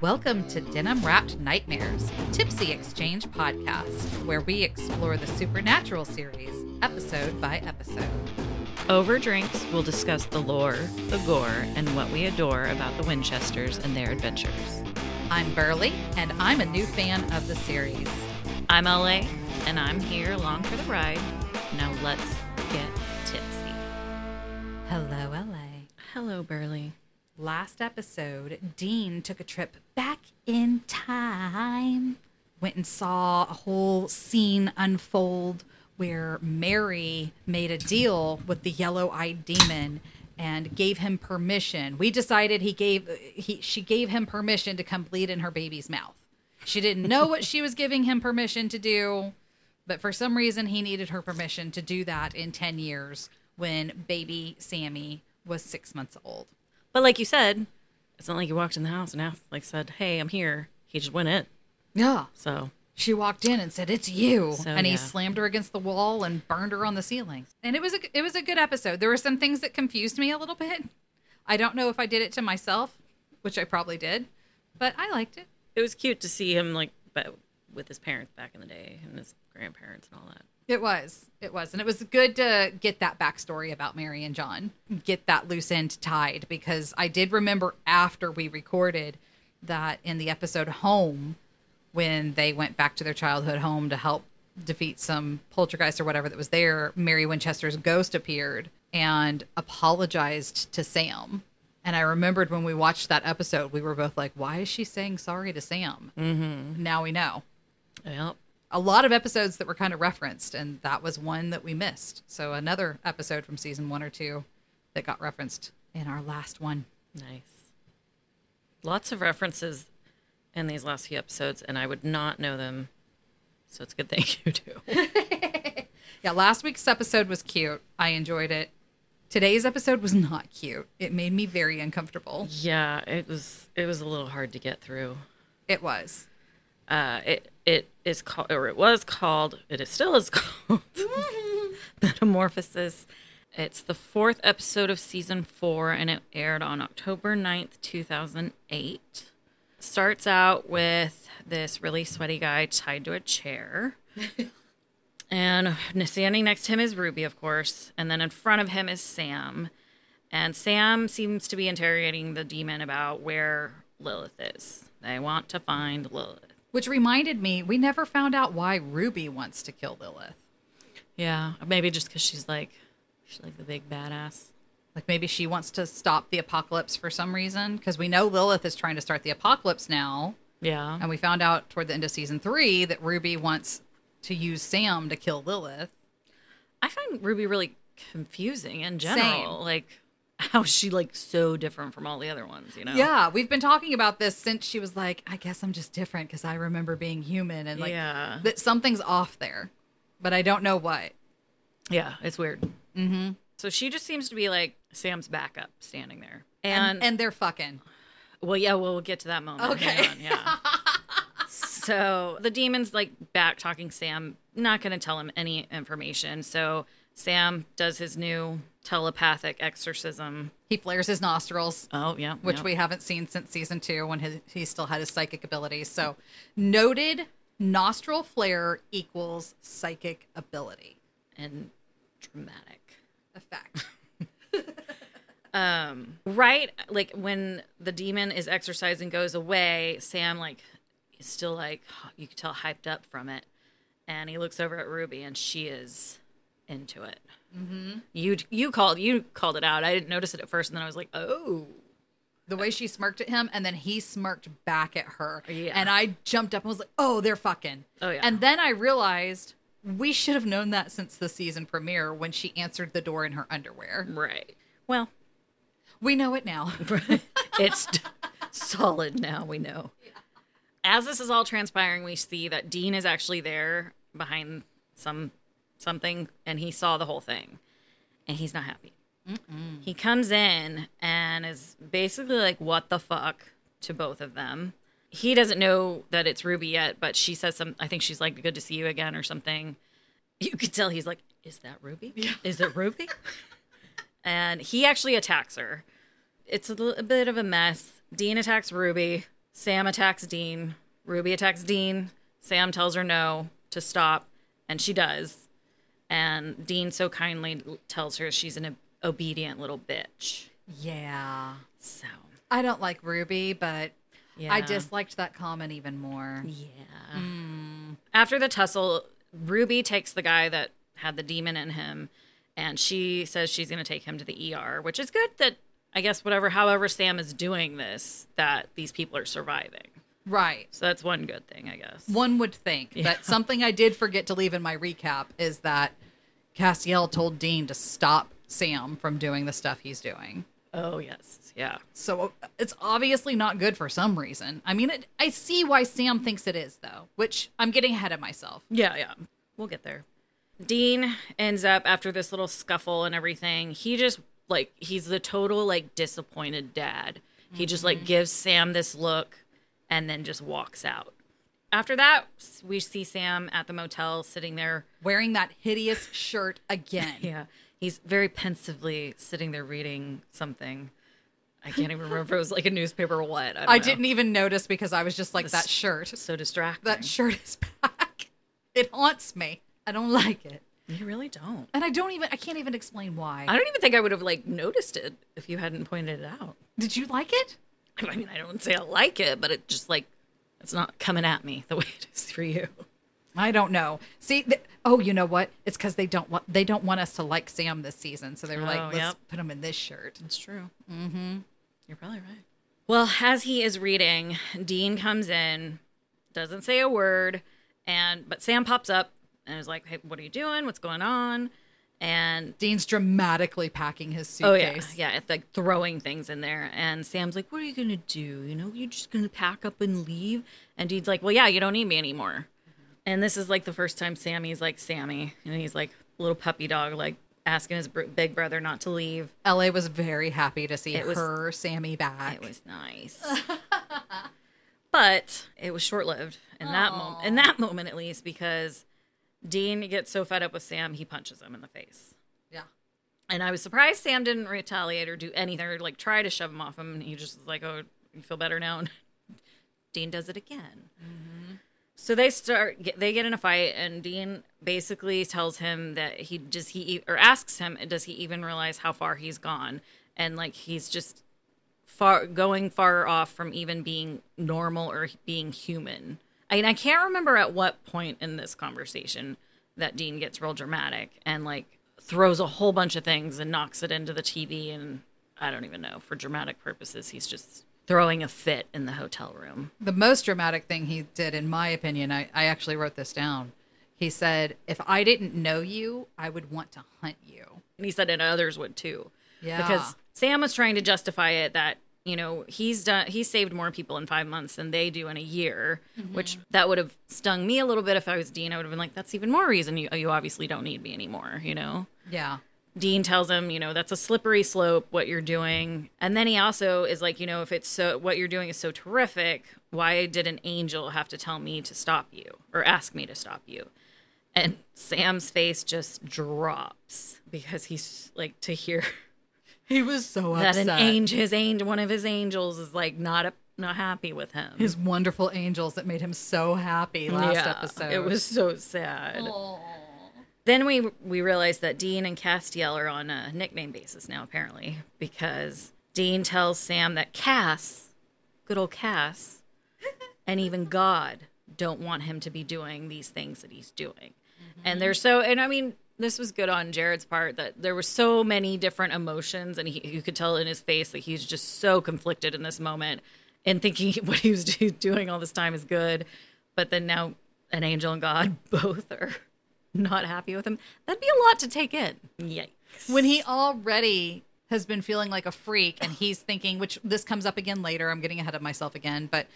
Welcome to Denim Wrapped Nightmares, Tipsy Exchange podcast, where we explore the supernatural series episode by episode. Over drinks, we'll discuss the lore, the gore, and what we adore about the Winchesters and their adventures. I'm Berly, and I'm a new fan of the series. I'm LA, and I'm here along for the ride. Now let's get tipsy. Hello, LA. Hello, Berly. Last episode, Dean took a trip back in time, went and saw a whole scene unfold where Mary made a deal with the yellow-eyed demon and gave him permission. We decided he gave he she gave him permission to come bleed in her baby's mouth. She didn't know what she was giving him permission to do, but for some reason he needed her permission to do that in 10 years when baby Sammy was 6 months old. But like you said, it's not like you walked in the house and asked, like said, "Hey, I'm here." He just went in. Yeah. So She walked in and said, "It's you," So, and he yeah. slammed her against the wall and burned her on the ceiling. And it was a it was a good episode. There were some things that confused me a little bit. I don't know if I did it to myself, which I probably did, but I liked it. it was cute to see him like, but with his parents back in the day and his grandparents and all that. It was. It was. And it was good to get that backstory about Mary and John, get that loose end tied, because I did remember after we recorded that in the episode Home, when they went back to their childhood home to help defeat some poltergeist or whatever that was there, Mary Winchester's ghost appeared and apologized to Sam. And I remembered when we watched that episode, we were both like, why is she saying sorry to Sam? Mm-hmm. Now we know Yep. A lot of episodes that were kind of referenced, and that was one that we missed. So another episode from season one or two that got referenced in our last one. Nice. Lots of references in these last few episodes, and I would not know them. So it's a good thing you do. Yeah, last week's episode was cute. I enjoyed it. Today's episode was not cute. It made me very uncomfortable. yeah, it was it was a little hard to get through. It was. Uh, it it is called, or it was called, it is still is called Metamorphosis. It's the fourth episode of season four, and it aired on October 9th, 2008. Starts out with this really sweaty guy tied to a chair. and standing next to him is Ruby, of course. And then in front of him is Sam. And Sam seems to be interrogating the demon about where Lilith is. They want to find Lilith. Which reminded me, we never found out why Ruby wants to kill Lilith. Yeah, maybe just because she's like, she's like the big badass. Like maybe she wants to stop the apocalypse for some reason. Because we know Lilith is trying to start the apocalypse now. Yeah, And we found out toward the end of season three that Ruby wants to use Sam to kill Lilith. I find Ruby really confusing in general. Same. Like, how is she like so different from all the other ones? You know? Yeah, we've been talking about this since she was like, I guess I'm just different because I remember being human and like Yeah. that something's off there, but I don't know what. yeah, it's weird. Mm-hmm. So she just seems to be like Sam's backup, standing there, and, And, and they're fucking. well, yeah, well, we'll get to that moment. Okay. On, yeah. so the demon's like back talking Sam, not going to tell him any information. So Sam does his new telepathic exorcism. He flares his nostrils, Oh yeah, which we haven't seen since season two when he, he still had his psychic abilities. So noted nostril flare equals psychic ability and dramatic. effect. um right like when the demon is exorcised and goes away sam like is still like you can tell hyped up from it and he looks over at ruby and she is into it. Mm-hmm. you you called you called it out. I didn't notice it at first and then i was like oh. The way she smirked at him and then he smirked back at her. Yeah. and i jumped up and was like oh they're fucking. Oh, yeah. and then i realized we should have known that since the season premiere when she answered the door in her underwear. Right. Well we know it now. It's solid now we know. As this is all transpiring we see that dean is actually there behind some something and he saw the whole thing and he's not happy he comes in and is basically like what the fuck to both of them he doesn't know that it's ruby yet but she says some i think she's like good to see you again or something you could tell he's like is that ruby is it ruby and he actually attacks her. It's a, little, a bit of a mess. Dean attacks Ruby. Sam attacks Dean. Ruby attacks Dean. Sam tells her no to stop, and she does. And Dean so kindly tells her she's an obedient little bitch. Yeah. So, I don't like Ruby, but I disliked that comment even more. yeah. After the tussle, Ruby takes the guy that had the demon in him, and she says she's going to take him to the ER, which is good that I guess whatever, however, Sam is doing this, that these people are surviving. Right. So that's one good thing, I guess. One would think. But something I did forget to leave in my recap is that Castiel told Dean to stop Sam from doing the stuff he's doing. Oh yes, yeah. So it's obviously not good for some reason. I mean, it, I see why Sam thinks it is, though, which I'm getting ahead of myself. Yeah, yeah. We'll get there. Dean ends up after this little scuffle and everything. He just like he's the total like disappointed dad. He just like mm-hmm. gives Sam this look and then just walks out. After that, we see Sam at the motel sitting there. Wearing that hideous shirt again. Yeah. He's very pensively sitting there reading something. I can't even remember if it was like a newspaper or what. I, I didn't even notice because I was just like, that shirt. So distracting. That shirt is back. It haunts me. I don't like it. you really don't. And I don't even, I can't even explain why. I don't even think I would have like noticed it if you hadn't pointed it out. Did you like it? I mean, I don't say I like it, but it just like it's not coming at me the way it is for you. I don't know. See, th- oh, you know what? It's because they don't want they don't want us to like Sam this season, so they were like, Oh, let's yep. put him in this shirt. It's true. Mm-hmm. You're probably right. Well, as he is reading, Dean comes in, doesn't say a word, and but Sam pops up and is like, "Hey, what are you doing? What's going on?" And Dean's dramatically packing his suitcase. oh yeah, yeah, it's like throwing things in there. And Sam's like, "What are you gonna do? You know, you're just gonna pack up and leave?" And Dean's like, "Well, yeah, you don't need me anymore." And this is like the first time Sammy's like Sammy, and he's like little puppy dog, like asking his br- big brother not to leave. LA was very happy to see It was- her Sammy back. It was nice. but it was short lived in that moment in that moment at least because Dean gets so fed up with Sam he punches him in the face. yeah. And I was surprised Sam didn't retaliate or do anything or like try to shove him off him and he just was like, Oh, you feel better now? And Dean does it again. Mm-hmm. So they start they get in a fight and Dean basically tells him that he does he or asks him does he even realize how far he's gone and like he's just far going far off from even being normal or being human. I I can't remember at what point in this conversation that Dean gets real dramatic and like throws a whole bunch of things and knocks it into the TV and I don't even know for dramatic purposes he's just throwing a fit in the hotel room. The most dramatic thing he did, in my opinion, I, I actually wrote this down. He said, If I didn't know you, I would want to hunt you. And he said and others would too. Yeah. Because Sam was trying to justify it that, you know, he's done he saved more people in five months than they do in a year, mm-hmm. which that would have stung me a little bit if I was Dean. I would have been like, that's even more reason you you obviously don't need me anymore, you know? Yeah. Dean tells him, you know, that's a slippery slope what you're doing. And then he also is like, you know, if it's so what you're doing is so terrific, why did an angel have to tell me to stop you or ask me to stop you? And Sam's face just drops because he's like to hear He was so that upset. an angel his angel one of his angels is like not a, not happy with him. His wonderful angels that made him so happy last Yeah, episode. It was so sad. Then we we realized that Dean and Castiel are on a nickname basis now, apparently, because Dean tells Sam that Cass, good old Cass, and even God don't want him to be doing these things that he's doing. And mm-hmm. they're so, and I mean, this was good on Jared's part that there were so many different emotions, and he, you could tell in his face that he's just so conflicted in this moment and thinking what he was doing all this time is good. But then now an angel and God both are not happy with him. That'd be a lot to take in. Yikes. when he already has been feeling like a freak and he's thinking which this comes up again later i'm getting ahead of myself again but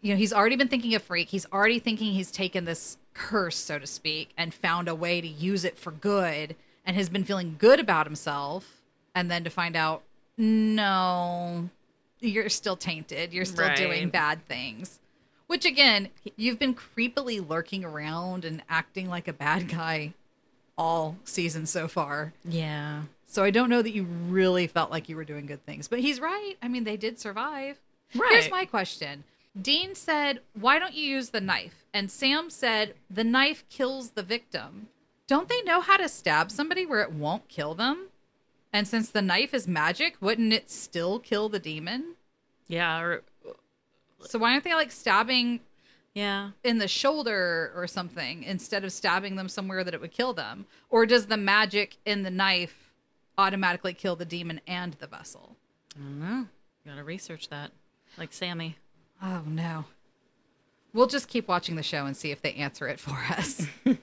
you know he's already been thinking of freak he's already thinking he's taken this curse so to speak and found a way to use it for good and has been feeling good about himself and then to find out no you're still tainted you're still doing bad things which again you've been creepily lurking around and acting like a bad guy all season so far Yeah. so I don't know that you really felt like you were doing good things. But he's right. I mean, they did survive. Right. Here's my question. Dean said, Why don't you use the knife? And Sam said, The knife kills the victim. Don't they know how to stab somebody where it won't kill them? And since the knife is magic, wouldn't it still kill the demon? Yeah, or So why aren't they like stabbing yeah. in the shoulder or something instead of stabbing them somewhere that it would kill them? Or does the magic in the knife automatically kill the demon and the vessel? I don't know. You gotta research that. Like Sammy. Oh no. We'll just keep watching the show and see if they answer it for us.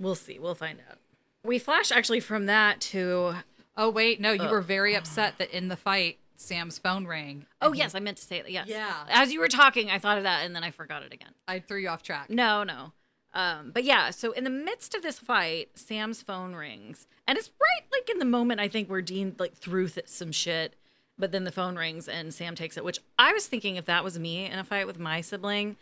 We'll see. We'll find out. We flash actually from that to oh wait, no, you were very upset that in the fight Sam's phone rang. Oh yes, I meant to say that. Yes. Yeah. As you were talking, I thought of that and then I forgot it again. I threw you off track. No, no. Um, but yeah, so in the midst of this fight, Sam's phone rings, and it's right like in the moment I think where Dean like threw th- some shit, but then the phone rings and Sam takes it. Which I was thinking if that was me in a fight with my sibling,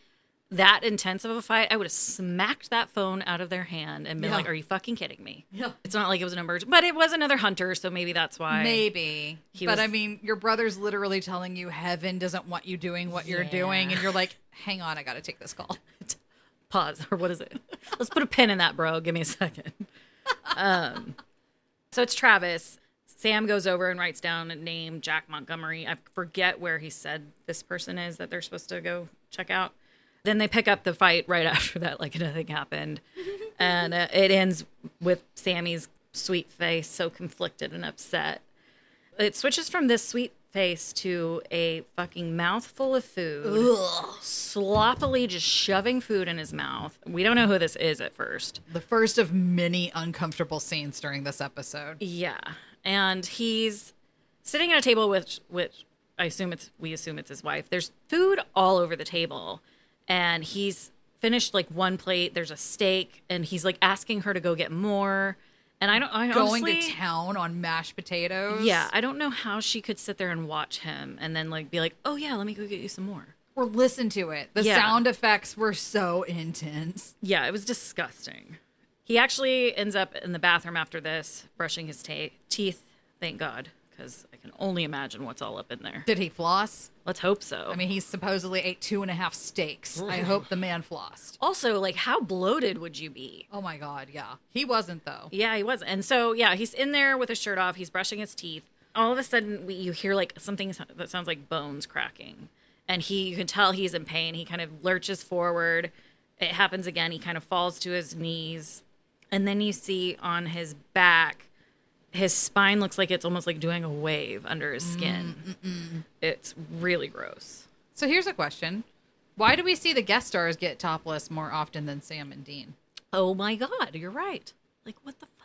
that intense of a fight, I would have smacked that phone out of their hand and been Yeah. like, "Are you fucking kidding me?" Yeah. It's not like it was an emergency, but it was another hunter, so maybe that's why. Maybe. He but was- I mean, your brother's literally telling you heaven doesn't want you doing what you're doing. And you're like, hang on, I got to take this call. pause or what is it let's put a pin in that bro give me a second um so it's travis sam goes over and writes down a name jack montgomery i forget where he said this person is that they're supposed to go check out then they pick up the fight right after that like nothing happened and uh, it ends with sammy's sweet face so conflicted and upset it switches from this sweet face to a fucking mouthful of food sloppily just shoving food in his mouth. We don't know who this is at first. The first of many uncomfortable scenes during this episode. Yeah. And he's sitting at a table with which I assume it's we assume it's his wife. There's food all over the table and he's finished like one plate. There's a steak and he's like asking her to go get more. And I don't I Going honestly, to town on mashed potatoes. Yeah, I don't know how she could sit there and watch him and then like be like, "Oh yeah, let me go get you some more." Or listen to it. The Yeah. sound effects were so intense. Yeah, it was disgusting. He actually ends up in the bathroom after this, brushing his ta- teeth. Thank God, because I can only imagine what's all up in there. Did he floss? Let's hope so. I mean, he supposedly ate two and a half steaks. I hope the man flossed. also, like, how bloated would you be? Oh my God, yeah. He wasn't, though. Yeah, he was. And so, yeah, he's in there with his shirt off. He's brushing his teeth. All of a sudden, we, you hear like something that sounds like bones cracking, and he you can tell he's in pain. He kind of lurches forward. It happens again. He kind of falls to his knees, and then you see on his back, his spine looks like it's almost like doing a wave under his skin. It's really gross. So here's a question Why do we see the guest stars get topless more often than Sam and Dean? Oh my god, you're right. Like what the fuck?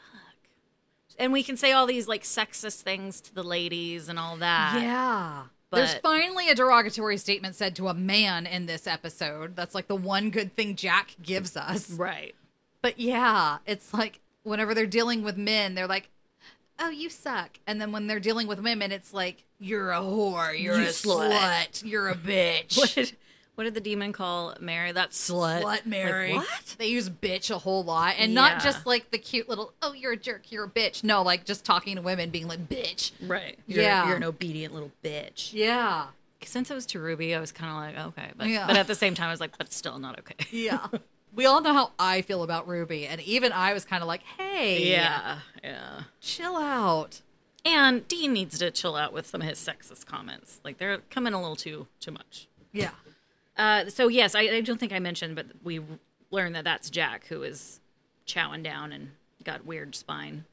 And we can say all these like sexist things to the ladies and all that. Yeah. There's finally a derogatory statement said to a man in this episode. That's like the one good thing Jack gives us. Right. But yeah, it's like whenever they're dealing with men, they're like, oh, you suck. And then when they're dealing with women, it's like, you're a whore, you're You a slut." slut, you're a bitch. What did what did the demon call Mary? That slut. Slut Mary. Like, what? They use bitch a whole lot. And not just like the cute little, oh, you're a jerk, you're a bitch. No, like just talking to women, being like, bitch. Right. Yeah. You're an obedient little bitch. Yeah. Since it was to Ruby, I was kind of like, okay, but Yeah. but at the same time, I was like, but still not okay. Yeah. we all know how I feel about Ruby. And even I was kind of like, hey, Yeah. Yeah. chill out. And Dean needs to chill out with some of his sexist comments. Like they're coming a little too too much. Yeah. Uh, so yes, I, I don't think I mentioned, but we learned that that's Jack who is chowing down and got weird spine.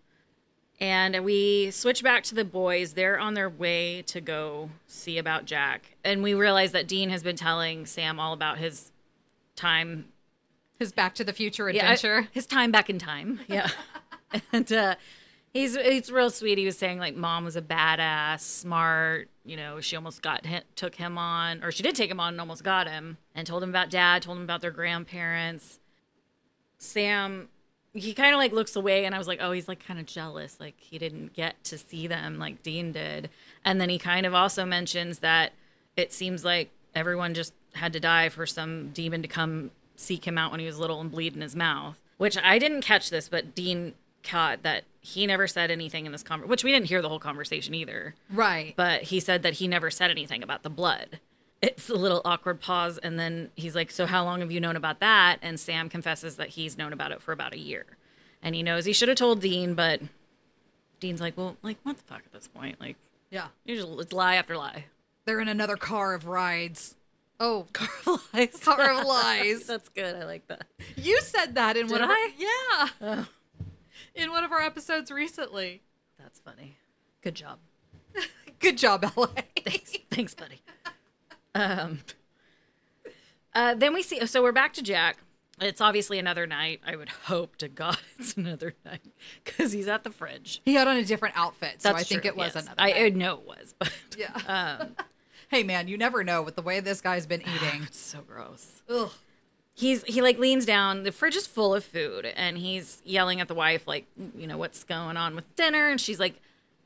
And we switch back to the boys. They're on their way to go see about Jack, and we realize that Dean has been telling Sam all about his time His Back to the Future yeah, adventure. his time back in time. Yeah. and uh he's he's real sweet. He was saying like mom was a badass, smart, you know, she almost got him, took him on or she did take him on and almost got him and told him about dad, told him about their grandparents. Sam he kind of like looks away and I was like, "Oh, he's like kind of jealous like he didn't get to see them like Dean did." And then he kind of also mentions that it seems like everyone just had to die for some demon to come seek him out when he was little and bleed in his mouth. Which I didn't catch this, but Dean caught that he never said anything in this conversation, which we didn't hear the whole conversation either. right. But he said that he never said anything about the blood. it's a little awkward pause. And then he's like, So, how long have you known about that? And Sam confesses that he's known about it for about a year. And he knows he should have told Dean, but Dean's like, Well, like, what the fuck at this point? Like, Yeah. you just, it's lie after lie. They're in another car of rides. Oh, Car of lies. Lies. That's good. I like that. you said that in one of I? our, yeah, Oh, in one of our episodes recently. that's funny. Good job. Good job, LA. Thanks, thanks, buddy. Um, uh, then we see. So we're back to Jack. It's obviously another night. I would hope to God it's another night because he's at the fridge. He had on a different outfit, so That's I think true, it was yes. another. I, I know it was, but yeah. um, hey, man, you never know with the way this guy's been eating. it's so gross. Ugh. He's he like leans down. The fridge is full of food, and he's yelling at the wife like, you know, what's going on with dinner? And she's like,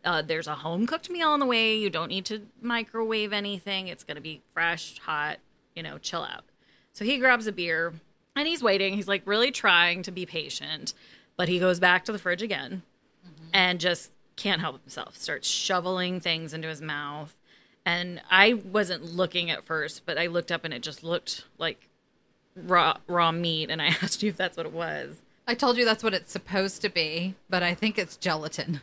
uh, "There's a home cooked meal on the way. You don't need to microwave anything. It's gonna be fresh, hot. You know, chill out." So he grabs a beer and he's waiting. He's like really trying to be patient, but he goes back to the fridge again and just can't help himself. Starts shoveling things into his mouth. And I wasn't looking at first, but I looked up and it just looked like raw raw meat and I asked you if that's what it was. I told you that's what it's supposed to be, but I think it's gelatin.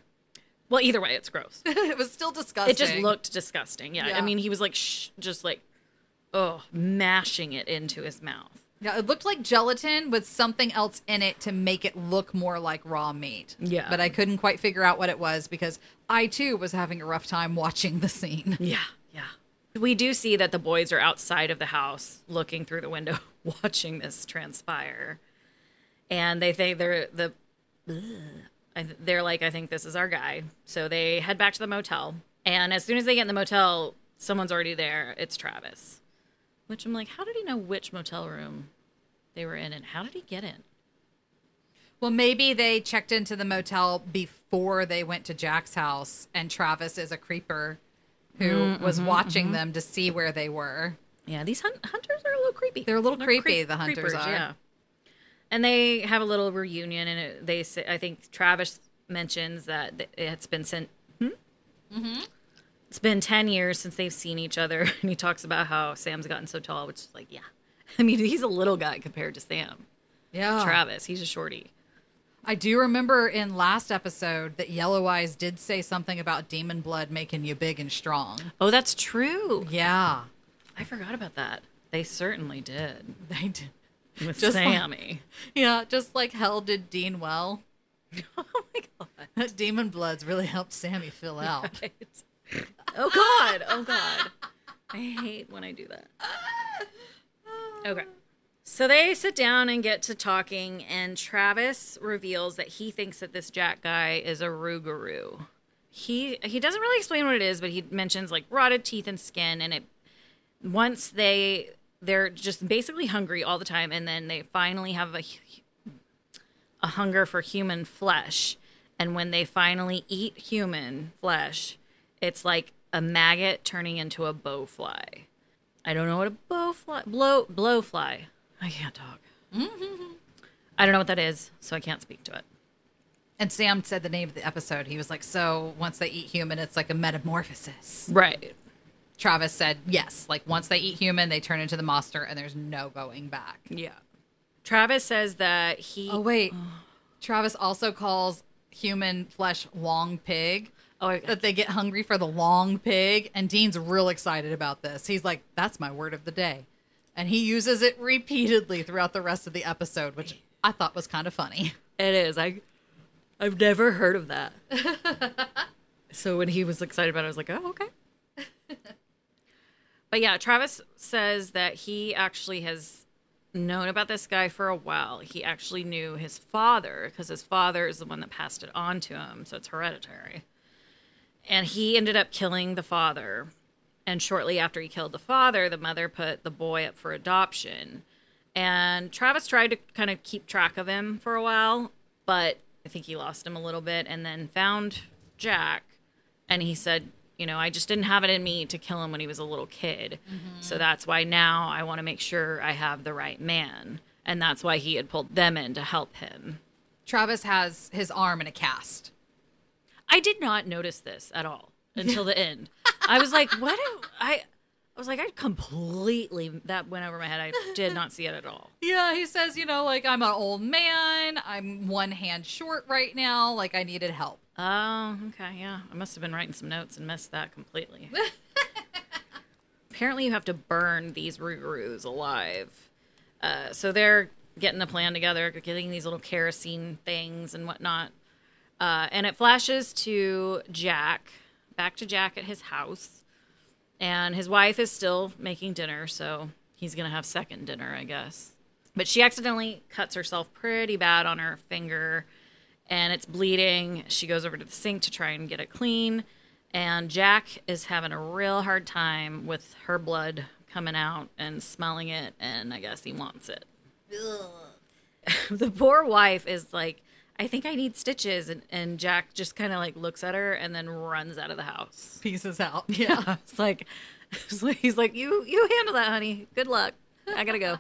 Well, either way, it's gross. it was still disgusting. It just looked disgusting. Yeah. I mean, he was like shh, just like oh, mashing it into his mouth. Yeah, it looked like gelatin with something else in it to make it look more like raw meat. Yeah. But I couldn't quite figure out what it was because I too was having a rough time watching the scene. Yeah, yeah. We do see that the boys are outside of the house looking through the window watching this transpire. And they think they're the I they're like I think this is our guy. So they head back to the motel. And as soon as they get in the motel, someone's already there. It's Travis. Which I'm like, how did he know which motel room they were in and how did he get in? Well, maybe they checked into the motel before they went to Jack's house, and Travis is a creeper who was watching them to see where they were. Yeah, these hun- hunters are a little creepy. They're a little creepy, creep- the hunters are. Yeah. And they have a little reunion, and it, they say, I think Travis mentions that it's been sent. Hmm? Mm-hmm. It's been ten years since they've seen each other, and he talks about how Sam's gotten so tall, which is like, yeah. I mean, he's a little guy compared to Sam. Yeah. Travis, he's a shorty. I do remember in last episode that Yellow Eyes did say something about demon blood making you big and strong. Oh, that's true. Yeah. I forgot about that. They certainly did They did. with Just like- Sammy. Yeah, just like hell did Dean well. oh my god. That demon blood's really helped Sammy fill out. Right. Oh God! Oh God! I hate when I do that. Okay. So they sit down and get to talking, and Travis reveals that he thinks that this Jack guy is a Rougarou. He he doesn't really explain what it is, but he mentions like rotted teeth and skin, and it once they they're just basically hungry all the time, and then they finally have a a hunger for human flesh, and when they finally eat human flesh, it's like a maggot turning into a bowfly. I don't know what a bowfly blow blowfly. I can't talk. I don't know what that is, so I can't speak to it. And Sam said the name of the episode. He was like, So once they eat human, it's like a metamorphosis. Right. Travis said, Yes. Like once they eat human, they turn into the monster and there's no going back. Yeah. Travis says that he. Oh, wait. Travis also calls human flesh long pig. Oh, That they get hungry for the long pig. And Dean's real excited about this. He's like, That's my word of the day. And he uses it repeatedly throughout the rest of the episode, which I thought was kind of funny. It is. I I've never heard of that. so when he was excited about it, I was like, oh, okay. but yeah, Travis says that he actually has known about this guy for a while. He actually knew his father because his father is the one that passed it on to him, so it's hereditary. And he ended up killing the father. And shortly after he killed the father, the mother put the boy up for adoption. And Travis tried to kind of keep track of him for a while, but I think he lost him a little bit and then found Jack. And he said, You know, I just didn't have it in me to kill him when he was a little kid. Mm-hmm. So that's why now I want to make sure I have the right man. And that's why he had pulled them in to help him. Travis has his arm in a cast. I did not notice this at all until the end. I was like, what? do- I I was like, I completely that went over my head. I did not see it at all. Yeah, he says, you know, like I'm an old man. I'm one hand short right now. Like I needed help. Oh, okay, yeah. I must have been writing some notes and missed that completely. Apparently, you have to burn these Rougarous alive. Uh, so they're getting a plan together, getting these little kerosene things and whatnot. Uh, and it flashes to Jack, back to Jack at his house. And his wife is still making dinner, so he's going to have second dinner, I guess. But she accidentally cuts herself pretty bad on her finger and it's bleeding. She goes over to the sink to try and get it clean. And Jack is having a real hard time with her blood coming out and smelling it, and I guess he wants it. the poor wife is like, I think I need stitches. And, and Jack just kind of like looks at her and then runs out of the house. Pieces out. Yeah. it's like, it's like- he's like, you, you handle that, honey. Good luck. I gotta go.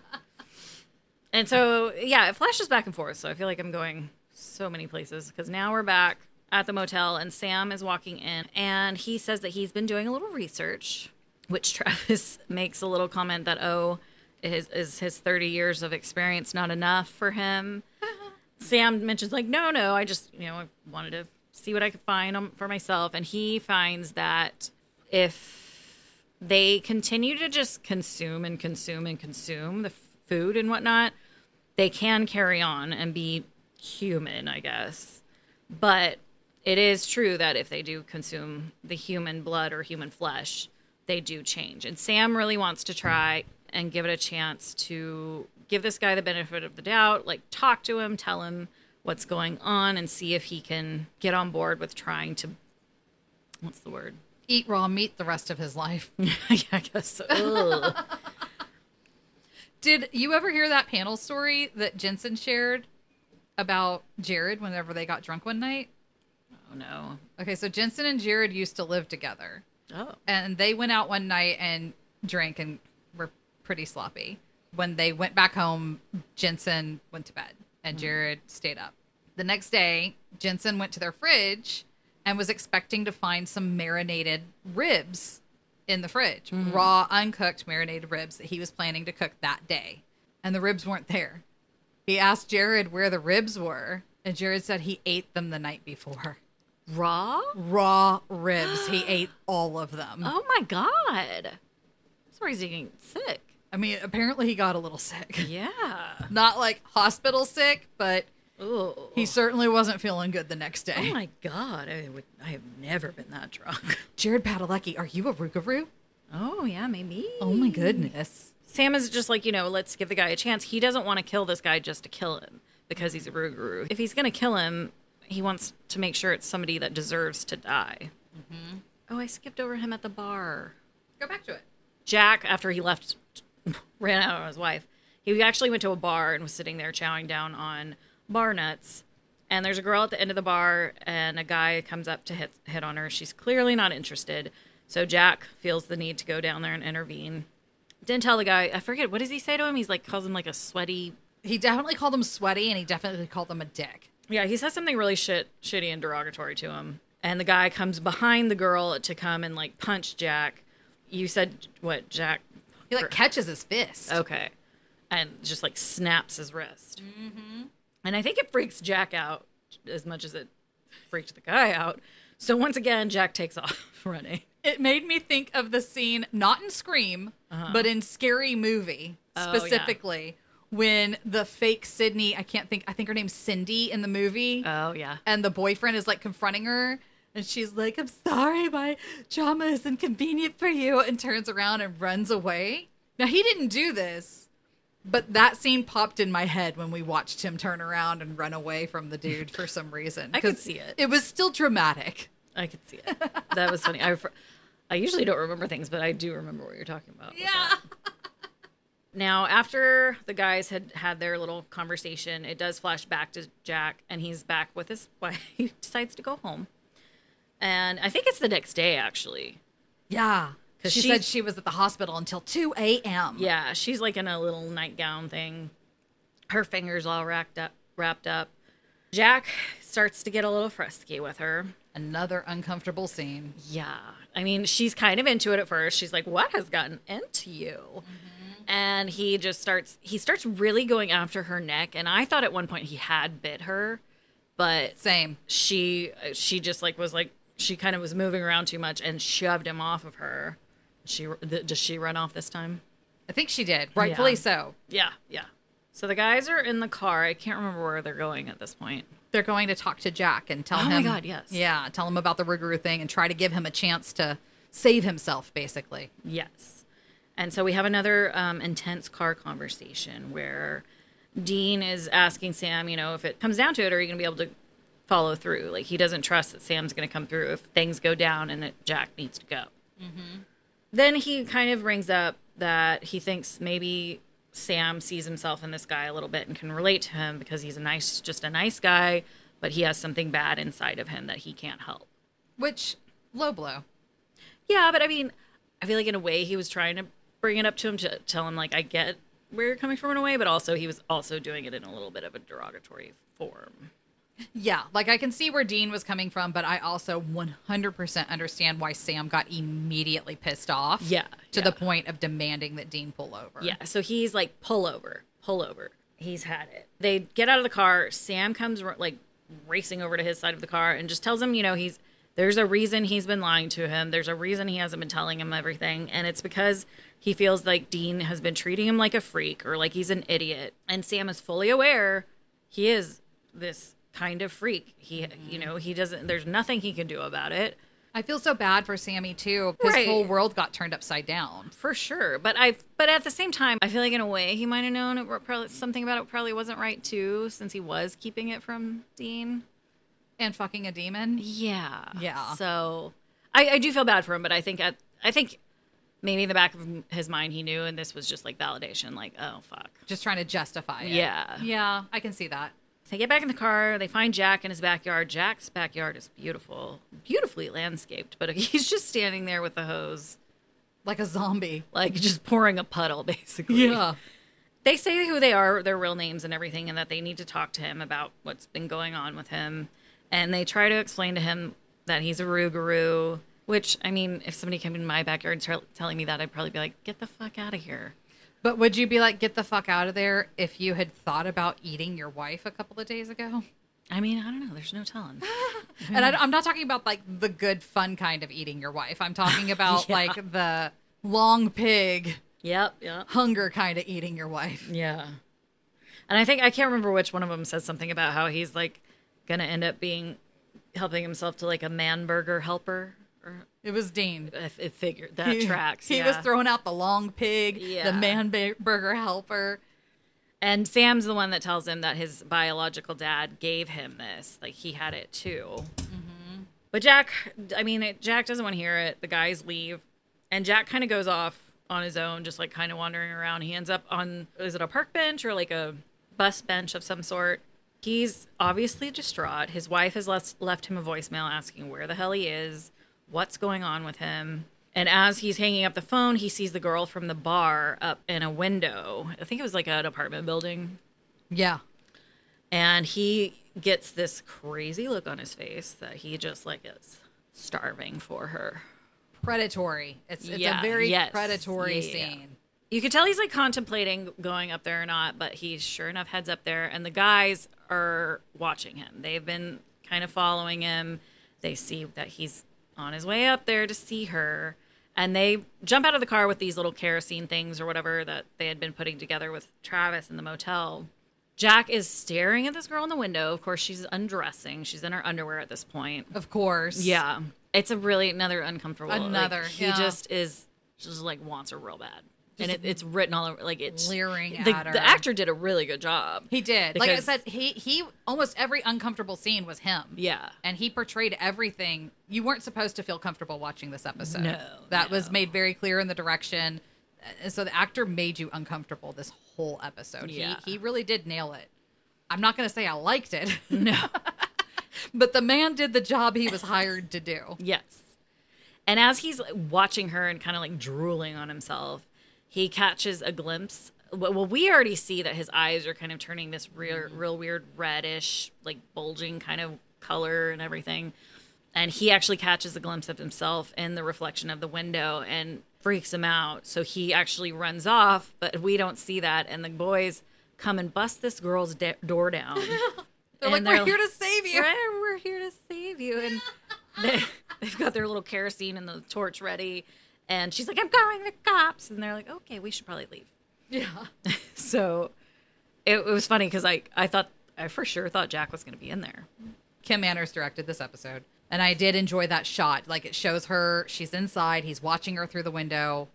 and so, yeah, it flashes back and forth. So I feel like I'm going so many places because now we're back at the motel and Sam is walking in and he says that he's been doing a little research, which Travis makes a little comment that, oh, is, is his 30 years of experience not enough for him? Sam mentions like, no, no, I just, you know, I wanted to see what I could find for myself. And he finds that if they continue to just consume and consume and consume the food and whatnot, they can carry on and be human, I guess. But it is true that if they do consume the human blood or human flesh, they do change. And Sam really wants to try and give it a chance to give this guy the benefit of the doubt, like talk to him, tell him what's going on, and see if he can get on board with trying to. What's the word? Eat raw meat the rest of his life. yeah, I guess so. Did you ever hear that panel story that Jensen shared about Jared whenever they got drunk one night? oh no. Okay, so Jensen and Jared used to live together. Oh. and they went out one night and drank and were pretty sloppy. When they went back home, Jensen went to bed and mm-hmm. Jared stayed up. The next day, Jensen went to their fridge and was expecting to find some marinated ribs in the fridge, mm-hmm. raw, uncooked marinated ribs that he was planning to cook that day. And the ribs weren't there. He asked Jared where the ribs were, and Jared said he ate them the night before. Raw? Raw ribs. he ate all of them. Oh my god. Sorry, he's getting sick. I mean, apparently he got a little sick. Yeah. Not like hospital sick, but Ooh. he certainly wasn't feeling good the next day. Oh my god, I would I have never been that drunk. Jared Padalecki, are you a Rougarou? Oh yeah, maybe. Oh my goodness. Sam is just like, you know, let's give the guy a chance. He doesn't want to kill this guy just to kill him because he's a Rougarou. If he's gonna kill him, he wants to make sure it's somebody that deserves to die. Mm-hmm. Oh, I skipped over him at the bar. Go back to it. Jack, after he left, ran out on his wife. He actually went to a bar and was sitting there chowing down on bar nuts. And there's a girl at the end of the bar, and a guy comes up to hit hit on her. She's clearly not interested. So Jack feels the need to go down there and intervene. Didn't tell the guy. I forget what does he say to him. He's like calls him like a sweaty. He definitely called him sweaty and he definitely called him a dick. Yeah, he says something really shit, shitty and derogatory to him. And the guy comes behind the girl to come and like punch Jack. You said what, Jack? He like catches his fist. Okay. And just like snaps his wrist. Mm-hmm. And I think it freaks Jack out as much as it freaked the guy out. So once again, Jack takes off running. It made me think of the scene, not in Scream, but in Scary Movie Uh-huh. Oh, yeah. specifically, when the fake Sidney, I can't think, I think her name's Cindy in the movie. Oh, yeah. and the boyfriend is like confronting her and she's like i'm sorry my trauma is inconvenient for you and turns around and runs away now he didn't do this but that scene popped in my head when we watched him turn around and run away from the dude for some reason I could see it. it was still dramatic I could see it. That was funny. I, I usually don't remember things, but I do remember what you're talking about. Yeah. Now, after the guys had had their little conversation, it does flash back to Jack, and he's back with his wife. He decides to go home. And I think it's the next day, actually. Yeah. Because she said she was at the hospital until 2 a.m Yeah, she's like in a little nightgown thing. Her fingers all wrapped up. Wrapped up. Jack starts to get a little frisky with her. another uncomfortable scene Yeah. I mean, she's kind of into it at first. She's like, "What has gotten into you?" Mm-hmm. And he just starts he starts really going after her neck and I thought at one point he had bit her, but Same. she she just like was like she kind of was moving around too much and shoved him off of her. She th- does she run off this time? I think she did. Rightfully Yeah. so. Yeah, yeah. So the guys are in the car. I can't remember where they're going at this point. They're going to talk to Jack and tell Oh him. my God, yes. Yeah, tell him about the Rougarou thing and try to give him a chance to save himself, basically. Yes. And so we have another um, intense car conversation where Dean is asking Sam, you know, if it comes down to it, are you going to be able to follow through? Like, he doesn't trust that Sam's going to come through if things go down and that Jack needs to go. Mm-hmm. Then he kind of brings up that he thinks maybe Sam sees himself in this guy a little bit and can relate to him because he's a nice, just a nice guy, but he has something bad inside of him that he can't help. Which, low blow. Yeah, but I mean, I feel like in a way he was trying to bring it up to him to tell him like I get where you're coming from in a way, but also he was also doing it in a little bit of a derogatory form. Yeah, like I can see where Dean was coming from, but I also 100% understand why Sam got immediately pissed off. Yeah, To yeah. the point of demanding that Dean pull over. Yeah, so he's like pull over, pull over. He's had it. They get out of the car. Sam comes like racing over to his side of the car and just tells him, you know, he's there's a reason he's been lying to him. There's a reason he hasn't been telling him everything, and it's because he feels like Dean has been treating him like a freak or like he's an idiot. And Sam is fully aware he is this kind of freak. He, you mm-hmm. know, he doesn't. There's nothing he can do about it. I feel so bad for Sammy too. His Right. whole world got turned upside down. For sure, but I but at the same time, I feel like in a way he might have known it probably something about it probably wasn't right too, since he was keeping it from Dean. And fucking a demon. Yeah, Yeah. So I, I do feel bad for him, but I think at I think maybe in the back of his mind he knew, and this was just like validation, like oh fuck. Just trying to justify it. Yeah. Yeah, I can see that. They get back in the car. They find Jack in his backyard. Jack's backyard is beautiful, beautifully landscaped, but he's just standing there with the hose, Like a zombie. like just pouring a puddle, basically. Yeah. They say who they are, their real names and everything, and that they need to talk to him about what's been going on with him. And they try to explain to him that he's a Rougarou, which, I mean, if somebody came in my backyard started telling me that, I'd probably be like, get the fuck out of here. But would you be like, get the fuck out of there if you had thought about eating your wife a couple of days ago? I mean, I don't know. There's no telling. And I, am not talking about like the good, fun kind of eating your wife. I'm talking about Yeah. like the long pig, yep, yep. hunger kind of eating your wife. Yeah. And I think, I can't remember which one of them says something about how he's like going to end up being, helping himself to like a man burger helper. It was Dean. if it figured that He- tracks. He yeah. was throwing out the long pig, Yeah. the man ba- burger helper. And Sam's the one that tells him that his biological dad gave him this. Like he had it too. Mm-hmm. But Jack, I mean, it, Jack doesn't want to hear it. The guys leave, and Jack kind of goes off on his own, just like kind of wandering around. He ends up on is it a park bench or like a bus bench of some sort? He's obviously distraught. His wife has left left him a voicemail asking where the hell he is, what's going on with him. And as he's hanging up the phone, he sees the girl from the bar up in a window. I think it was like an apartment building. Yeah. And he gets this crazy look on his face that he just like is starving for her. Predatory. It's, it's Yeah, a very yes. predatory Yeah. scene. You could tell he's like contemplating going up there or not, but he sure enough heads up there, and the guys are watching him. They've been kind of following him. They see that he's on his way up there to see her, and they jump out of the car with these little kerosene things or whatever that they had been putting together with Travis in the motel. Jack is staring at this girl in the window. Of course, she's undressing. She's in her underwear at this point. Of course. Yeah, it's a really another uncomfortable. like, Another, he yeah. just is just like wants her real bad, and it, it's written all over. Like it's Leering the, at her. the actor did a really good job. He did. like I said, he he almost every uncomfortable scene was him. Yeah, And he portrayed everything. You weren't supposed to feel comfortable watching this episode. No, That was made very clear in the direction. And so the actor made you uncomfortable this whole episode. Yeah. He he really did nail it. I'm not going to say I liked it, no, but the man did the job he was hired to do. yes. And as he's watching her and kind of like drooling on himself, he catches a glimpse. Well, we already see that his eyes are kind of turning this real, mm-hmm. real weird reddish, like bulging kind of color and everything. and he actually catches a glimpse of himself in the reflection of the window and freaks him out. So he actually runs off, but we don't see that. And the boys come and bust this girl's da- door down. They're And like, we're here to save you. We're here to save you. And they, they've got their little kerosene and the torch ready. And she's like, I'm calling the cops. And they're like, okay, we should probably leave. Yeah. So it, it was funny because I, I thought, I for sure thought Jack was going to be in there. Kim Manners directed this episode. And I did enjoy that shot. Like it shows her, she's inside, he's watching her through the window,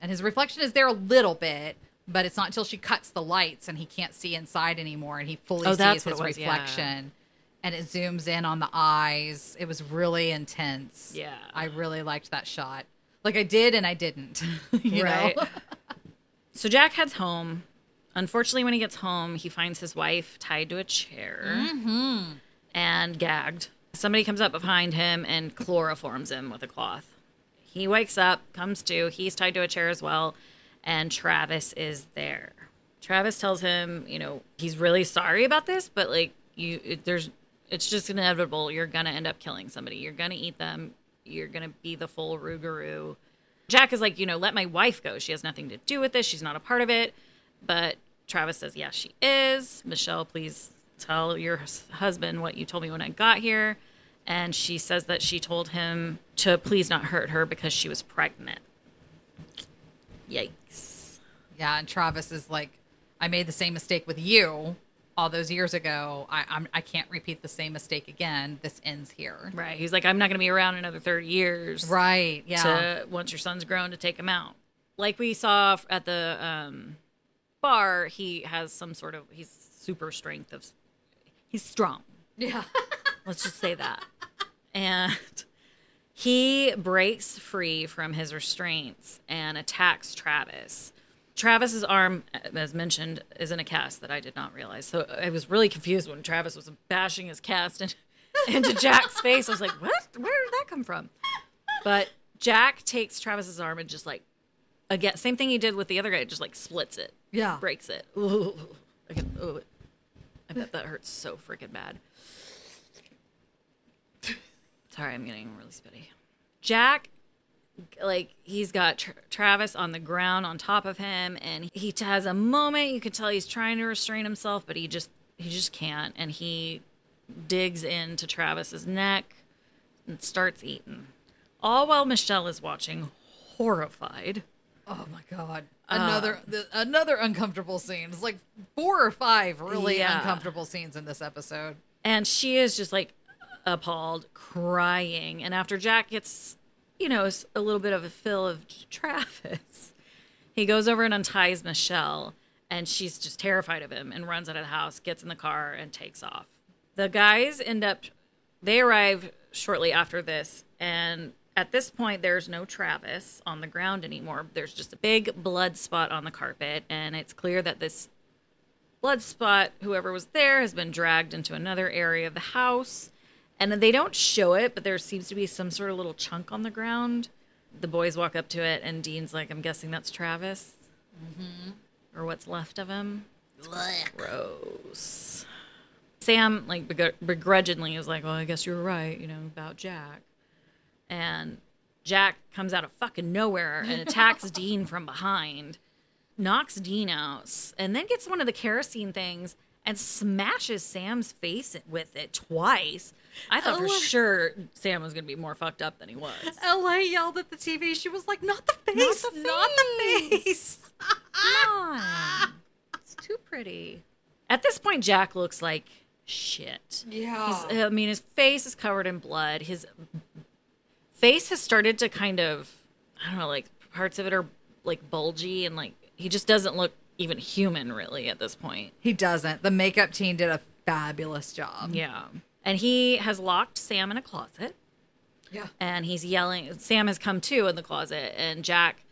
and his reflection is there a little bit, but it's not until she cuts the lights and he can't see inside anymore and he fully Oh, sees his was, yeah. reflection. And it zooms in on the eyes. It was really intense. Yeah. I really liked that shot. Like I did and I didn't. you Right. know? So Jack heads home. Unfortunately, when he gets home, he finds his wife tied to a chair mm-hmm. and gagged. Somebody comes up behind him and chloroforms him with a cloth. He wakes up, comes to, he's tied to a chair as well, and Travis is there. Travis tells him, you know, he's really sorry about this, but like you it, there's it's just inevitable you're to end up killing somebody. You're to eat them. You're to be the full Rougarou. Jack is like, you know, let my wife go. She has nothing to do with this. She's not a part of it. But Travis says, yeah, she is. Michelle, please tell your husband what you told me when I got here. And she says that she told him to please not hurt her because she was pregnant. Yikes. Yeah, and Travis is like, I made the same mistake with you all those years ago. I, I'm I can't repeat the same mistake again. This ends here. Right. He's like, I'm not going to be around another 30 years. Right. Yeah. to once your son's grown to take him out. Like we saw at the um, bar, he has some sort of he's super strength of he's strong. yeah. Let's just say that. And he breaks free from his restraints and attacks Travis. Travis's arm, as mentioned, is in a cast that I did not realize. So I was really confused when Travis was bashing his cast in, into Jack's face. I was like, "What? Where did that come from?" But Jack takes Travis's arm and just like again, same thing he did with the other guy, just like splits it, Yeah. breaks it. Ooh, I, can, ooh, I bet that hurts so freaking bad. Sorry, I'm getting really spitty. Jack, like he's got Tra- Travis on the ground on top of him, and he has a moment. You can tell he's trying to restrain himself, but he just he just can't, and he digs into Travis's neck and starts eating. All while Michelle is watching, horrified. Oh my god. Uh, another the, another uncomfortable scene. It's like four or five really Yeah. uncomfortable scenes in this episode. And she is just like appalled, crying. And after Jack gets, you know, a little bit of a fill of Travis, he goes over and unties Michelle. And she's just terrified of him and runs out of the house, gets in the car, and takes off. The guys end up, they arrive shortly after this. And at this point, there's no Travis on the ground anymore. There's just a big blood spot on the carpet. And it's clear that this blood spot, whoever was there, has been dragged into another area of the house. And they don't show it, but there seems to be some sort of little chunk on the ground. The boys walk up to it, and Dean's like, I'm guessing that's Travis. Mm-hmm. Or what's left of him. Gross. Sam, like, begr- begrudgingly is like, Well, I guess you were right, you know, about Jack. And Jack comes out of fucking nowhere and attacks Dean from behind knocks Dean out, and then gets one of the kerosene things and smashes Sam's face with it twice. I thought for sure Sam was going to be more fucked up than he was. LA yelled at the TV. She was like, "Not the face, Not the not the face." Come on. It's too pretty. At this point, Jack looks like shit. Yeah. He's, I mean, his face is covered in blood. His face has started to kind of, I don't know, like parts of it are like bulgy and like he just doesn't look even human really at this point. He doesn't. The makeup team did a fabulous job. Yeah. And he has locked Sam in a closet Yeah. and he's yelling. Sam has come to in the closet and Jack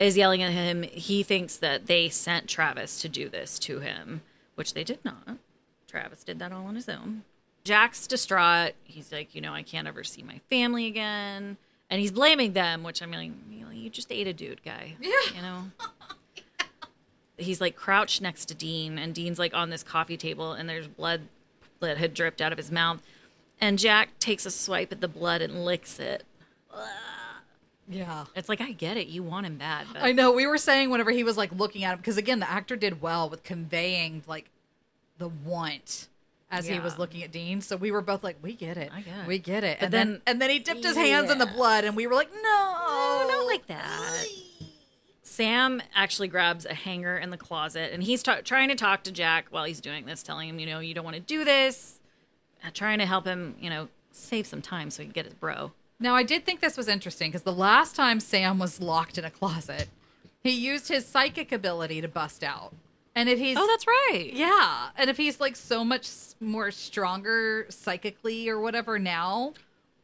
is yelling at him. He thinks that they sent Travis to do this to him, which they did not. Travis did that all on his own. Jack's distraught. He's like, you know, I can't ever see my family again. And he's blaming them, which I'm like, you, you just ate a dude, guy. Yeah. You know? He's like crouched next to Dean, and Dean's like on this coffee table, and there's blood that had dripped out of his mouth. And Jack takes a swipe at the blood and licks it. Yeah. It's like I get it, you want him bad, but I know. We were saying whenever he was like looking at him, because again, the actor did well with conveying like the want as he was looking at Dean. So we were both like, we get it. I get it. We get it. But and then, then- and then he dipped his hands in the blood and we were like, no. No, not like that. Sam actually grabs a hanger in the closet and he's ta- trying to talk to Jack while he's doing this, telling him, you know, you don't want to do this, uh, trying to help him, you know, save some time so he can get his bro. Now, I did think this was interesting because the last time Sam was locked in a closet, he used his psychic ability to bust out. And if he's Oh, that's right. yeah, and if he's like so much more stronger psychically or whatever now,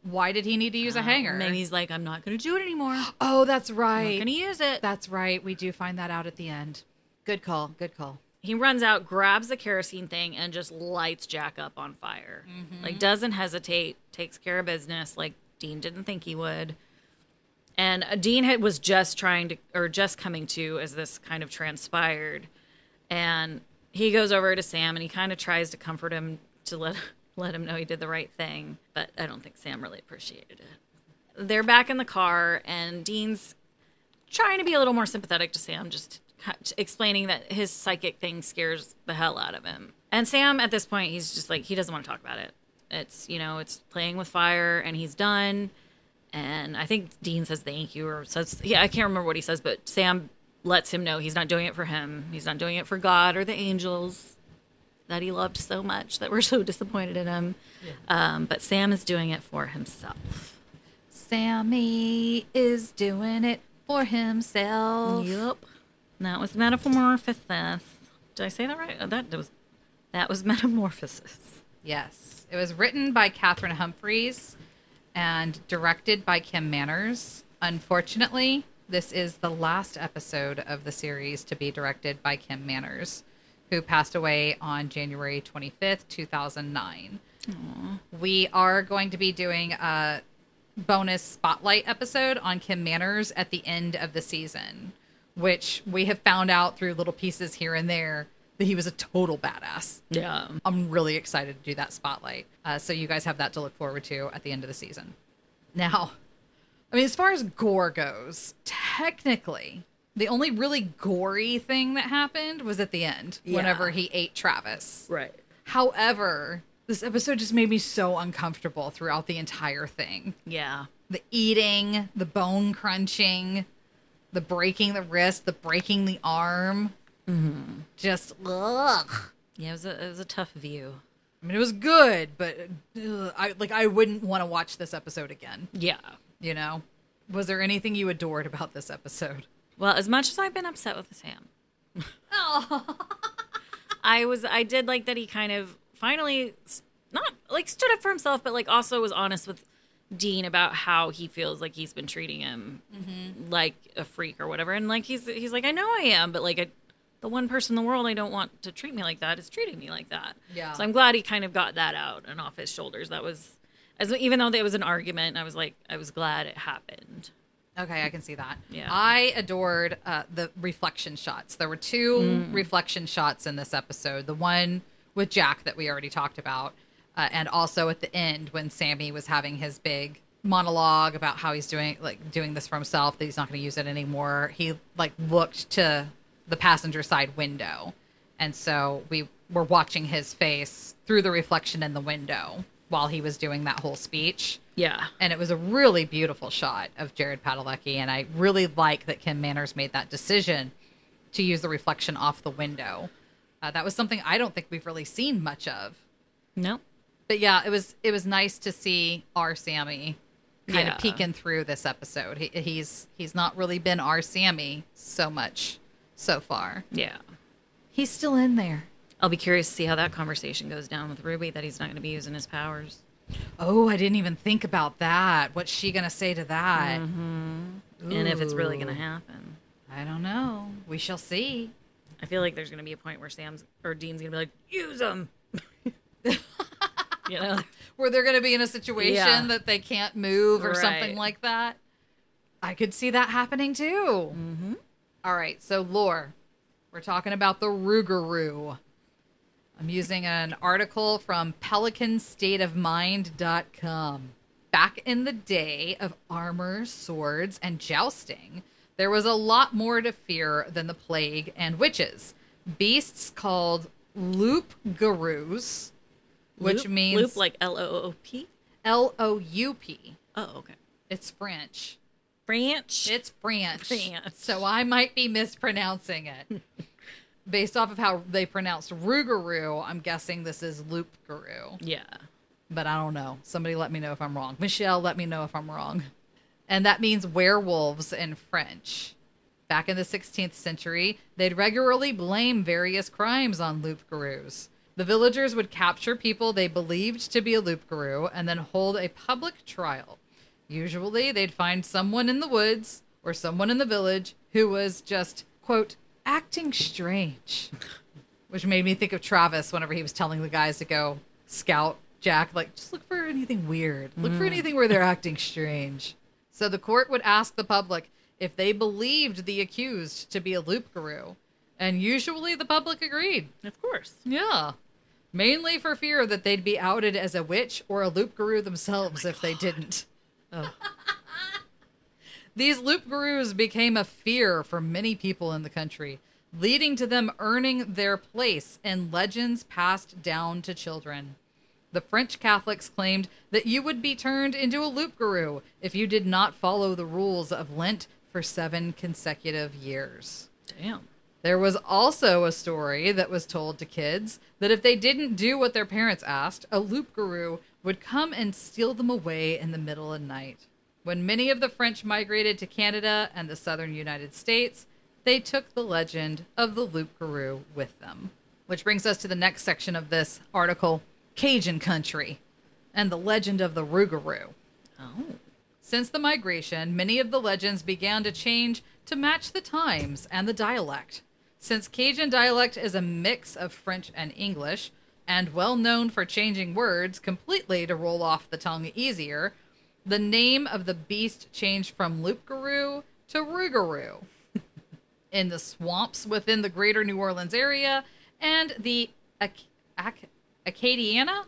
why did he need to use a hanger? Maybe he's like, I'm not going to do it anymore. I'm Oh, that's not right. going to use it. That's right. We do find that out at the end. Good call. Good call. he runs out, grabs the kerosene thing, and just lights Jack up on fire. Like, doesn't hesitate, takes care of business like Dean didn't think he would. And uh, Dean had, was just trying to, or just coming to as this kind of transpired. And he goes over to Sam and he kind of tries to comfort him to let let him know he did the right thing. But I don't think Sam really appreciated it. They're back in the car, and Dean's trying to be a little more sympathetic to Sam, just explaining that his psychic thing scares the hell out of him. And Sam, at this point, he's just like, he doesn't want to talk about it. It's, you know, it's playing with fire and he's done. And I think Dean says thank you or says, yeah, I can't remember what he says, but Sam lets him know he's not doing it for him. He's not doing it for God or the angels that he loved so much that we're so disappointed in him. Um, but Sam is doing it for himself. Sammy is doing it for himself. Yep. That was metamorphosis. Did I say that right? Oh, that was that was metamorphosis. Yes. It was written by Cathryn Humphris and directed by Kim Manners. Unfortunately, this is the last episode of the series to be directed by Kim Manners, who passed away on January 25th, 2009. We are going to be doing a bonus spotlight episode on Kim Manners at the end of the season, which we have found out through little pieces here and there that he was a total badass. Yeah. I'm really excited to do that spotlight. Uh, so you guys have that to look forward to at the end of the season. Now, I mean, as far as gore goes, technically, the only really gory thing that happened was at the end, Yeah. whenever he ate Travis. Right. However, this episode just made me so uncomfortable throughout the entire thing. Yeah. The eating, the bone crunching, the breaking the wrist, the breaking the arm. Mm-hmm. Just ugh. Yeah, it was a it was a tough view. I mean, it was good, but ugh, I like I wouldn't want to watch this episode again. Yeah. You know, was there anything you adored about this episode? Well, as much as I've been upset with Sam, I was I did like that he kind of finally not like stood up for himself, but like also was honest with Dean about how he feels like he's been treating him mm-hmm. like a freak or whatever. And like he's he's like I know I am, but like I, the one person in the world I don't want to treat me like that is treating me like that. Yeah. So I'm glad he kind of got that out and off his shoulders. That was as even though there was an argument, I was like I was glad it happened. Okay, I can see that. Yeah. I adored uh, the reflection shots. There were two Mm. reflection shots in this episode. The one with Jack that we already talked about, uh, and also at the end when Sammy was having his big monologue about how he's doing like doing this for himself that he's not going to use it anymore. He like looked to the passenger side window, and so we were watching his face through the reflection in the window while he was doing that whole speech Yeah. and it was a really beautiful shot of Jared Padalecki, and I really like that Kim Manners made that decision to use the reflection off the window. Uh, that was something I don't think we've really seen much of. No. But yeah, it was it was nice to see our Sammy kind Yeah. of peeking through this episode. He, he's he's not really been our Sammy so much so far. Yeah. He's still in there. I'll be curious to see how that conversation goes down with Ruby that he's not going to be using his powers. Oh, I didn't even think about that. What's she gonna say to that? And if it's really going to happen. I don't know. We shall see. I feel like there's going to be a point where Sam's or Dean's going to be like, use him. you know? where they're going to be in a situation Yeah. that they can't move or something like that. I could see that happening too. Mm-hmm. right, so lore. We're talking about the Rougarou. I'm using an article from pelicanstateofmind.com. Back in the day of armor, swords, and jousting, there was a lot more to fear than the plague and witches. Beasts called loop gurus, which Loop- means loop like L O O P. L O U P. Oh, okay. It's French. French? It's French. French. So I might be mispronouncing it. Based off of how they pronounced Rougarou, I'm guessing this is Loop Guru. yeah. But I don't know. Somebody let me know if I'm wrong. Michelle, let me know if I'm wrong. And that means werewolves in French. Back in the 16th century, they'd regularly blame various crimes on Loop Gurus. The villagers would capture people they believed to be a Loop Guru and then hold a public trial. Usually, they'd find someone in the woods or someone in the village who was just, quote, acting strange. Which made me think of Travis whenever he was telling the guys to go scout Jack, like, just look for anything weird. Look for mm. anything where they're acting strange. So the court would ask the public if they believed the accused to be a loop guru. And usually the public agreed. Of course. Yeah. Mainly for fear that they'd be outed as a witch or a loop guru themselves if they didn't. Oh. These loop gurus became a fear for many people in the country, leading to them earning their place in legends passed down to children. The French Catholics claimed that you would be turned into a loop guru if you did not follow the rules of Lent for seven consecutive years. Damn. There was also a story that was told to kids that if they didn't do what their parents asked, a loop guru would come and steal them away in the middle of the night. When many of the French migrated to Canada and the southern United States, they took the legend of the loop guru with them. Which brings us to the next section of this article Cajun country and the legend of the Rougarou. Oh. Since the migration, many of the legends began to change to match the times and the dialect. Since Cajun dialect is a mix of French and English, and well known for changing words completely to roll off the tongue easier, the name of the beast changed from Loopgaroo to Rougarou. In the swamps within the greater New Orleans area and the Ac- Ac- Acadiana,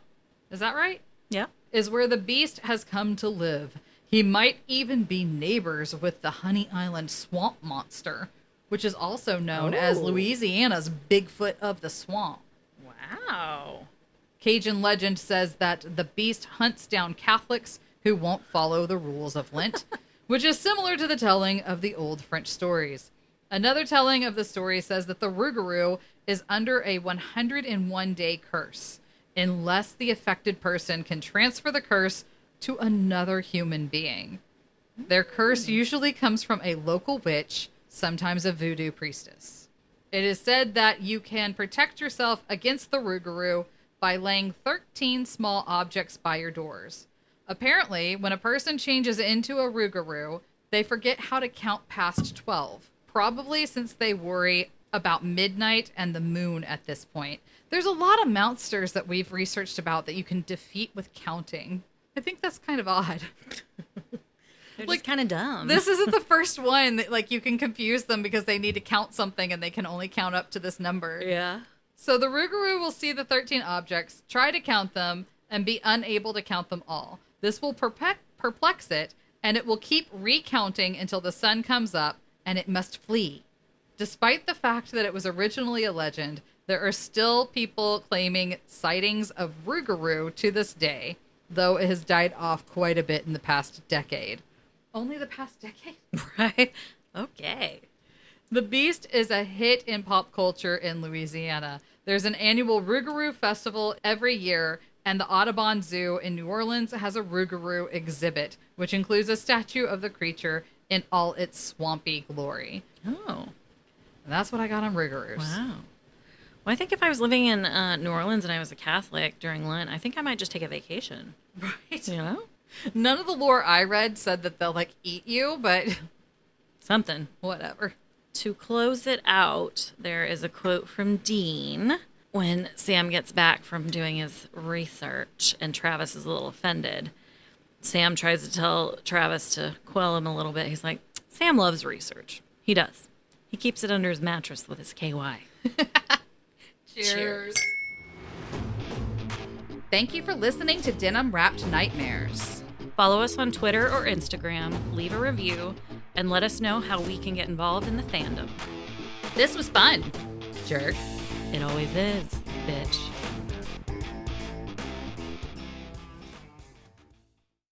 is that right? Yeah. is where the beast has come to live. He might even be neighbors with the Honey Island swamp monster, which is also known as Oh. Louisiana's Bigfoot of the swamp. Wow. Cajun legend says that the beast hunts down Catholics who won't follow the rules of Lent, which is similar to the telling of the old French stories. Another telling of the story says that the Rougarou is under a 101 day curse unless the affected person can transfer the curse to another human being. Their curse hmm. usually comes from a local witch, sometimes a voodoo priestess. It is said that you can protect yourself against the Rougarou by laying 13 small objects by your doors. Apparently, when a person changes into a Rougarou, they forget how to count past 12, probably since they worry about midnight and the moon at this point. There's a lot of monsters that we've researched about that you can defeat with counting. I think that's kind of odd. They're Like, just kind of dumb. this isn't the first one that like you can confuse them because they need to count something and they can only count up to this number. Yeah. So the Rougarou will see the 13 objects, try to count them, and be unable to count them all. This will perplex it, and it will keep recounting until the sun comes up and it must flee. Despite the fact that it was originally a legend, there are still people claiming sightings of Rougarou to this day, though it has died off quite a bit in the past decade. Only the past decade? Right. Okay. The Beast is a hit in pop culture in Louisiana. There's an annual Rougarou festival every year, and the Audubon Zoo in New Orleans has a Rougarou exhibit, which includes a statue of the creature in all its swampy glory. Oh. And that's what I got on Rougarous. Wow. Well, I think if I was living in uh, New Orleans and I was a Catholic during Lent, I think I might just take a vacation. Right? You know? None of the lore I read said that they'll like eat you, but Something. whatever. To close it out, there is a quote from Dean when Sam gets back from doing his research and Travis is a little offended. Sam tries to tell Travis to quell him a little bit. He's like, Sam loves research. He does. He keeps it under his mattress with his KY. Cheers. Thank you for listening to Denim Wrapped Nightmares. Follow us on Twitter or Instagram, leave a review, and let us know how we can get involved in the fandom. This was fun. Jerk. It always is, bitch.